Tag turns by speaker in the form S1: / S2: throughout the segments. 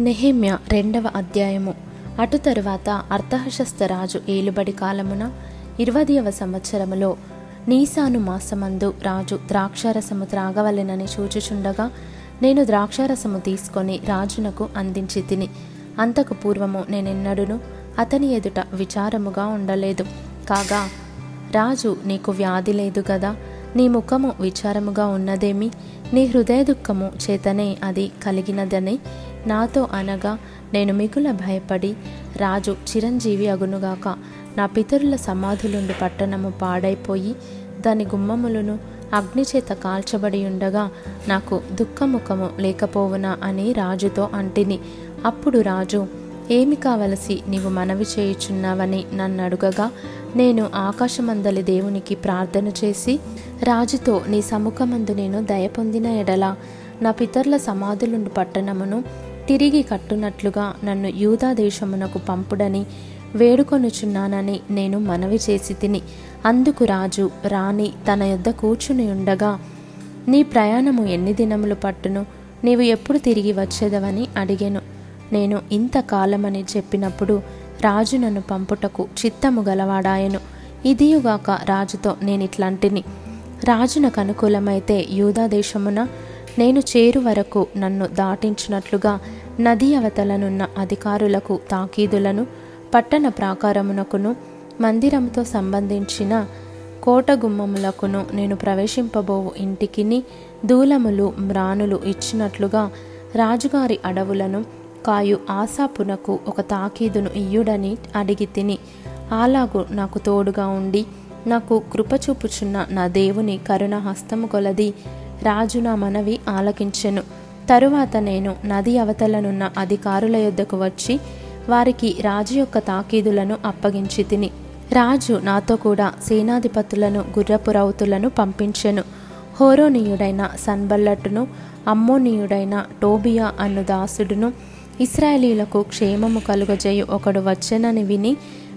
S1: నెహిమ్య రెండవ అధ్యాయము. అటు తరువాత అర్థహశస్త రాజు ఏలుబడి కాలమున ఇరవదవ సంవత్సరములో నీసాను మాసమందు రాజు ద్రాక్షారసము త్రాగవలెనని సూచిచుండగా నేను ద్రాక్షారసము తీసుకొని రాజునకు అందించి తిని అంతకు పూర్వము నేనెన్నడును అతని ఎదుట విచారముగా ఉండలేదు. కాగా రాజు నీకు వ్యాధి లేదు కదా నీ ముఖము విచారముగా ఉన్నదేమి? నీ హృదయ దుఃఖము చేతనే అది కలిగినదని? నాతో అనగా నేను మిగుల భయపడి రాజు చిరంజీవి అగునుగాక నా పితరుల సమాధులుండి పట్టణము పాడైపోయి దాని గుమ్మములను అగ్నిచేత కాల్చబడి ఉండగా నాకు దుఃఖముఖము లేకపోవునా అని రాజుతో అంటిని. అప్పుడు రాజు ఏమి కావలసి నీవు మనవి చేయుచున్నావని నన్ను అడుగగా నేను ఆకాశమందలి దేవునికి ప్రార్థన చేసి రాజుతో నీ సముఖమందు నేను దయ పొందిన ఎడల నా పితరుల సమాధులుండు పట్టణమును తిరిగి కట్టునట్లుగా నన్ను యూదా దేశమునకు పంపుడని వేడుకొనుచున్నానని నేను మనవి చేసి తిని అందుకు రాజు రాణి తన యొద్ద కూర్చుని ఉండగా నీ ప్రయాణము ఎన్ని దినములు పట్టును? నీవు ఎప్పుడు తిరిగి వచ్చేదవని అడిగాను. నేను ఇంతకాలమని చెప్పినప్పుడు రాజు నన్ను పంపుటకు చిత్తము గలవాడాయను. ఇదియుగాక రాజుతో నేనిట్లాంటిని. రాజునకు అనుకూలమైతే యూదాదేశమున నేను చేరు వరకు నన్ను దాటించినట్లుగా నది అవతలనున్న అధికారులకు తాకీదులను పట్టణ ప్రాకారమునకును మందిరముతో సంబంధించిన కోట గుమ్మములకును నేను ప్రవేశింపబోవు ఇంటికిని దూలములు మ్రానులు ఇచ్చినట్లుగా రాజుగారి అడవులను కాయు ఆశాపునకు ఒక తాకీదును ఇయ్యుడని అడిగి తిని అలాగు నాకు తోడుగా ఉండి నాకు కృపచూపుచున్న నా దేవుని కరుణ హస్తము కొలది. రాజు నా మనవి ఆలకించెను. తరువాత నేను నది అవతలనున్న అధికారుల యొద్దకు వచ్చి వారికి రాజు యొక్క తాకీదులను అప్పగించి తిని రాజు నాతో కూడా సేనాధిపతులను గుర్రపు రౌతులను పంపించెను. హోరోనీయుడైన సన్బల్లట్టును అమ్మోనీయుడైన టోబియా అను దాసుడును ఇస్రాయేలీలకు క్షేమము కలుగజేయు ఒకడు వచ్చెనని విని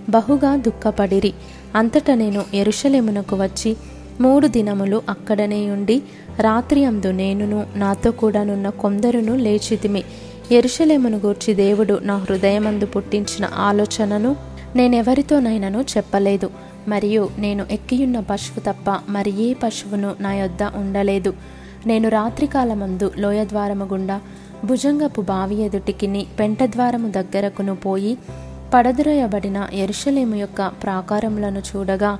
S1: బహుగా దుఃఖపడిరి. అంతట నేను ఎరుషలేమునకు వచ్చి మూడు దినములు అక్కడనే ఉండి రాత్రి అందు నేనును నాతో కూడానున్న కొందరును లేచితిమి. ఎరుషలేమును గూర్చి దేవుడు నా హృదయమందు పుట్టించిన ఆలోచనను నేనెవరితోనైనను చెప్పలేదు. మరియు నేను ఎక్కియున్న పశువు తప్ప మరి ఏ పశువును నా యొద్ద ఉండలేదు. నేను రాత్రికాలమందు లోయద్వారము గుండా భుజంగపు బావి ఎదుటికిని పెంటద్వారము దగ్గరకును పోయి పడదురయబడిన ఎరుషలేము యొక్క ప్రాకారములను చూడగా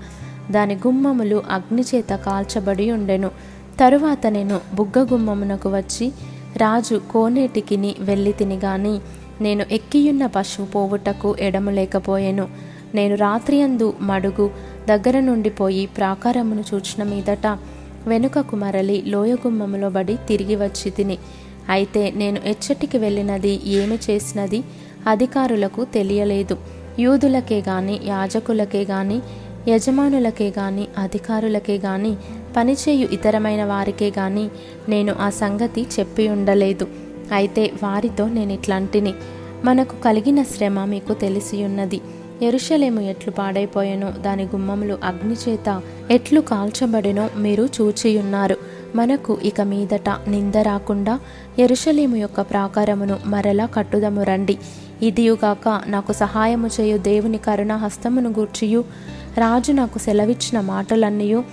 S1: దాని గుమ్మములు అగ్నిచేత కాల్చబడి ఉండెను. తరువాత నేను బుగ్గ గుమ్మమునకు వచ్చి రాజు కోనేటికిని వెళ్ళి తిని గాని నేను ఎక్కియున్న పశువు పోవుటకు ఎడము లేకపోయెను. నేను రాత్రియందు మడుగు దగ్గర నుండి పోయి ప్రాకారమును చూచిన మీదట వెనుకకు మరలి లోయగుమ్మములో బడి తిరిగి వచ్చి తిని అయితే నేను ఎచ్చటికి వెళ్ళినది ఏమి చేసినది అధికారులకు తెలియలేదు. యూదులకే గాని యాజకులకే గాని యజమానులకే గాని అధికారులకే గాని పనిచేయు ఇతరమైన వారికే గాని నేను ఆ సంగతి చెప్పి ఉండలేదు. అయితే వారితో నేను ఇట్లాంటిని. మనకు కలిగిన శ్రమ మీకు తెలిసి ఉన్నది ఎరుషలేము ఎట్లు పాడైపోయెనో దాని గుమ్మములు అగ్నిచేత ఎట్లు కాల్చబడినో మీరు చూచియున్నారు. మనకు ఇక మీదట నింద రాకుండా ఎరుషలేము యొక్క ప్రాకారమును మరలా కట్టుదము రండి. ఇదియుగాక నాకు సహాయము చేయు దేవుని కరుణ హస్తమును గూర్చియు. రాజు నాకు సెలవిచ్చిన మాటలన్నయూ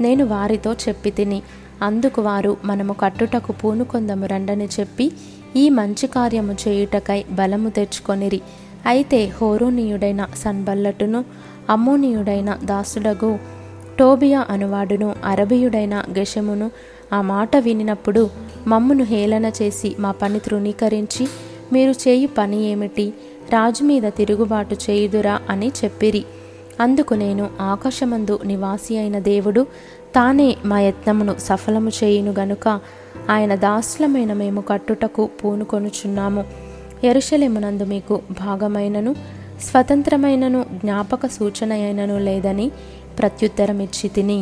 S1: నేను వారితో చెప్పి తిని అందుకు వారు మనము కట్టుటకు పూనుకొందము రండని చెప్పి ఈ మంచి కార్యము చేయుటకై బలము తెచ్చుకొనిరి. అయితే హోరోనీయుడైన సన్బల్లటును అమ్మోనీయుడైన దాసుడగు టోబియా అనువాడును అరబియుడైన గెషమును ఆ మాట వినినప్పుడు మమ్మును హేళన చేసి మా పని తృణీకరించి మీరు చేయి పని ఏమిటి? రాజు మీద తిరుగుబాటు చేయుదురా అని చెప్పిరి. అందుకు నేను ఆకాశమందు నివాసి అయిన దేవుడు తానే మా యత్నమును సఫలము చేయును గనుక ఆయన దాసులమైన మేము కట్టుటకు పూనుకొనుచున్నాము ఎరుషలేమునందు మీకు భాగమైనను స్వతంత్రమైనను జ్ఞాపక సూచన అయినను లేదని ప్రత్యుత్తరమిచ్చి తిని